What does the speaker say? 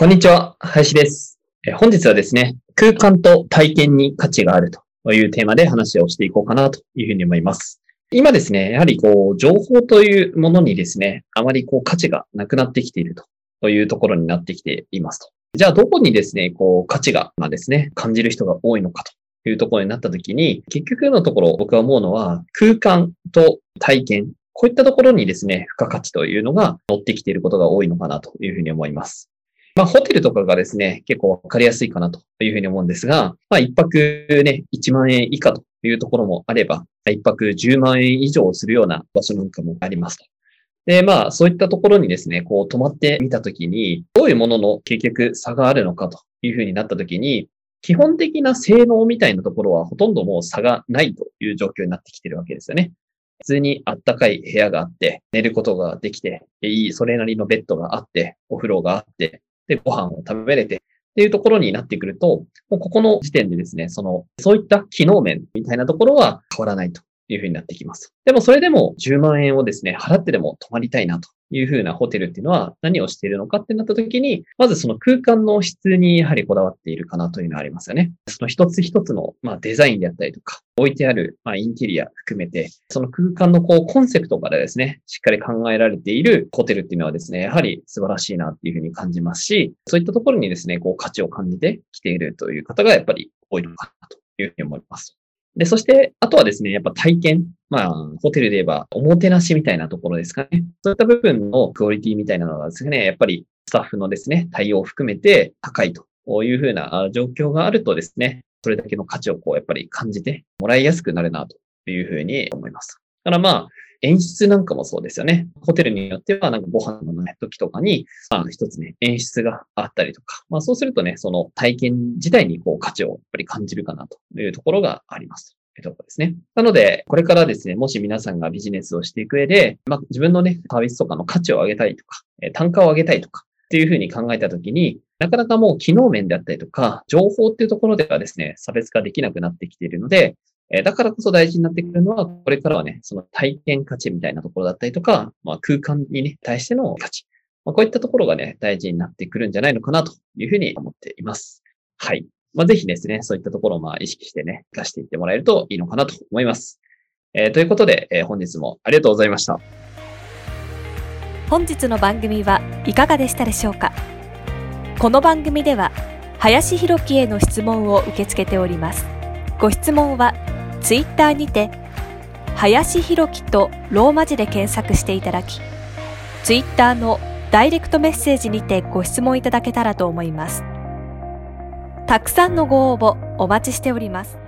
こんにちは林です本日はですね空間と体験に価値があるというテーマで話をしていこうかなというふうに思います今ですね、やはりこう、情報というものにですね、あまりこう価値がなくなってきているというところになってきていますと。じゃあどこにですね、こう価値がまですね、感じる人が多いのかというところになったときに、結局のところ僕は思うのは空間と体験、こういったところにですね、付加価値というのが乗ってきていることが多いのかなというふうに思います。まあ、ホテルとかがですね、結構わかりやすいかなというふうに思うんですが、まあ、一泊ね、1万円以下というところもあれば、一泊10万円以上するような場所なんかもありますと。で、まあ、そういったところにですね、こう、泊まってみたときに、どういうものの結局差があるのかというふうになったときに、基本的な性能みたいなところはほとんどもう差がないという状況になってきてるわけですよね。普通にあったかい部屋があって、寝ることができて、いい、それなりのベッドがあって、お風呂があって、で、ご飯を食べれて、っていうところになってくると、もうここの時点でですね、その、そういった機能面みたいなところは変わらないと。いうふうになってきます。でもそれでも10万円をですね、払ってでも泊まりたいなというふうなホテルっていうのは何をしているのかってなった時に、まずその空間の質にやはりこだわっているかなというのはありますよね。その一つ一つの、まあ、デザインであったりとか、置いてある、まあ、インテリア含めて、その空間のこうコンセプトからですね、しっかり考えられているホテルっていうのはですね、やはり素晴らしいなっていうふうに感じますし、そういったところにですね、こう価値を感じてきているという方がやっぱり多いのかなというふうに思います。で、そして、あとはですね、やっぱ体験。まあ、ホテルで言えば、おもてなしみたいなところですかね。そういった部分のクオリティみたいなのがですね、やっぱりスタッフのですね、対応を含めて高いというふうな状況があるとですね、それだけの価値をこう、やっぱり感じてもらいやすくなるなというふうに思います。だからまあ、演出なんかもそうですよね。ホテルによっては、なんかご飯のない時とかに、まあ一つね、演出があったりとか、まあそうするとね、その体験自体にこう価値をやっぱり感じるかなというところがあります。というところですね。なので、これからですね、もし皆さんがビジネスをしていく上で、まあ自分のね、サービスとかの価値を上げたいとか、単価を上げたいとか、っていうふうに考えたときに、なかなかもう機能面であったりとか、情報っていうところではですね、差別化できなくなってきているので、えだからこそ大事になってくるのは、これからはね、その体験価値みたいなところだったりとか、まあ、空間にね、対しての価値。まあ、こういったところがね、大事になってくるんじゃないのかなというふうに思っています。はい。まあ、ぜひですね、そういったところをまあ意識してね、活かしていってもらえるといいのかなと思います。えー、ということで、えー、本日もありがとうございました。本日の番組はいかがでしたでしょうか？この番組では、林博樹への質問を受け付けております。ご質問は、ツイッターにて、林弘樹とローマ字で検索していただき、ツイッターのダイレクトメッセージにてご質問いただけたらと思います。たくさんのご応募お待ちしております。